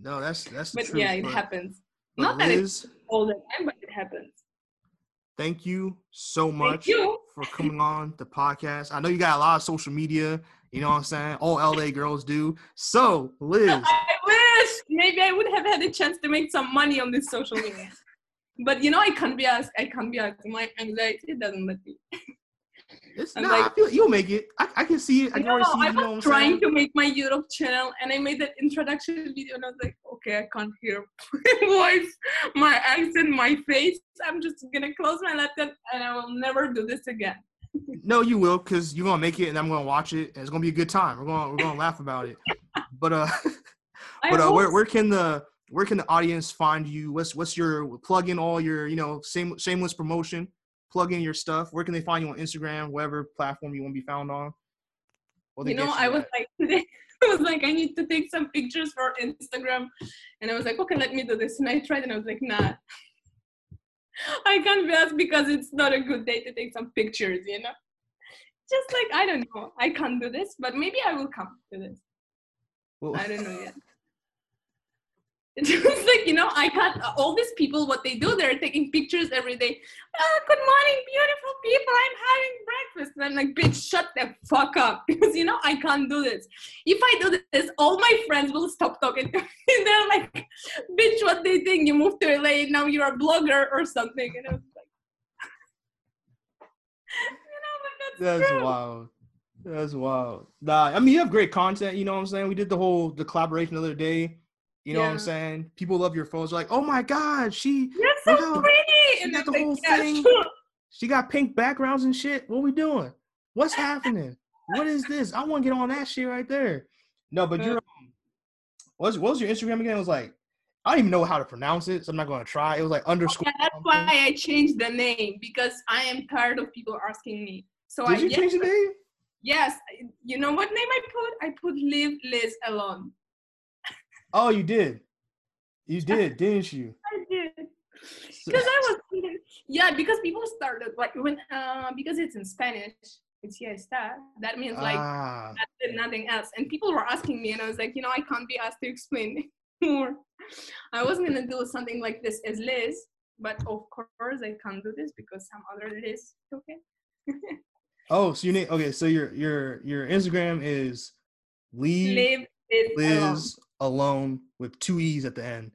No, that's that's but truth. yeah it but- happens but not that it's all the time but it happens thank you so much you. for coming on the podcast. I know you got a lot of social media. You know what I'm saying? All LA girls do. So, Liz, I wish maybe I would have had a chance to make some money on this social media. But you know, I can't be asked. I can't be asked. My anxiety doesn't let me. it's, I'm nah, like- I feel you'll make it. I, I can see it. I can No, already see. I it, you know was trying saying? to make my YouTube channel, and I made that introduction video, and I was like, okay, I can't hear my voice, my accent, my face. I'm just gonna close my laptop, and I will never do this again. No, you will, because you're gonna make it, and I'm gonna watch it, and it's gonna be a good time. We're gonna we're gonna laugh about it. But uh, but uh, where where can the where can the audience find you? What's what's your plug in all your you know same shameless promotion? Plug in your stuff. Where can they find you on Instagram, whatever platform you want to be found on? They you know, get I was like today. I was like, I need to take some pictures for Instagram, and I was like, okay, let me do this. And I tried, and I was like, nah, I can't be asked because it's not a good day to take some pictures. You know, just like I don't know, I can't do this, but maybe I will come to this. Well, I don't know yet. It's like you know, I can't. All these people, what they do, they're taking pictures every day. Oh, good morning, beautiful people. I'm having breakfast. And I'm like, bitch, shut the fuck up, because you know I can't do this. If I do this, all my friends will stop talking to me. they're like, bitch, what they think? You moved to LA, now you're a blogger or something. And I was like, you know, but that's, That's true. wild. That's wild. Nah, I mean you have great content. You know what I'm saying? We did the whole the collaboration the other day. You know what I'm saying? People love your photos. They're like, oh my god, she You're so how- pretty. she And got the whole yeah, thing. sure. she got pink backgrounds and shit. What are we doing? What's happening? what is this? I want to get on that shit right there. No, but Uh, you're. um, What's what was your Instagram again? It was like I don't even know how to pronounce it, so I'm not going to try. It was like underscore. Yeah, that's why I changed the name because I am tired of people asking me. So Did I you yes, change the name? Yes, you know what name I put? I put Live Liz alone. Oh, you did. You did, didn't you? I did because I was yeah, because people started like when uh because it's in Spanish, it's yeah está. That means like ah, nothing else. And people were asking me, and I was like, you know, I can't be asked to explain more. I wasn't gonna do something like this as Liz, but of course I can't do this because some other Liz. Okay. oh, so you need okay. So your your your Instagram is leave Live Liz alone. With two e's at the end.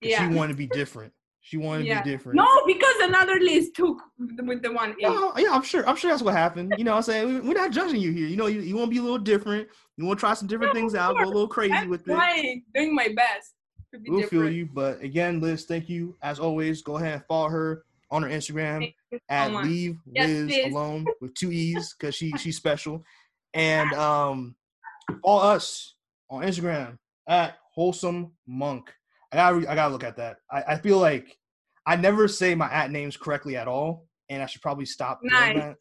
Yeah. She wanted to be different. She wanted to be different. No, because another Liz took with the one. No, yeah, I'm sure. I'm sure that's what happened. You know, I'm saying We- we're not judging you here. You know, you, you want to be a little different. You want to try some different No, things out, go a little crazy I'm with it. trying, doing my best to be We'll different. feel you. But again, Liz, thank you as always. Go ahead and follow her on her Instagram so at much. leave Yes, Liz Liz. alone with two e's because she she's special. And um, follow us on Instagram at wholesome monk. I gotta re- I gotta look at that. I, I feel like I never say my at names correctly at all, and I should probably stop doing Nice. that.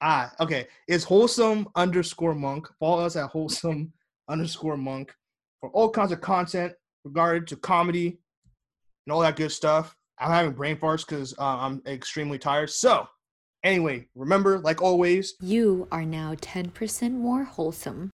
Ah, okay. It's wholesome underscore monk. Follow us at wholesome underscore monk for all kinds of content regarding to comedy and all that good stuff. I'm having brain farts because uh, I'm extremely tired. So, anyway, remember, like always, You are now 10% more wholesome.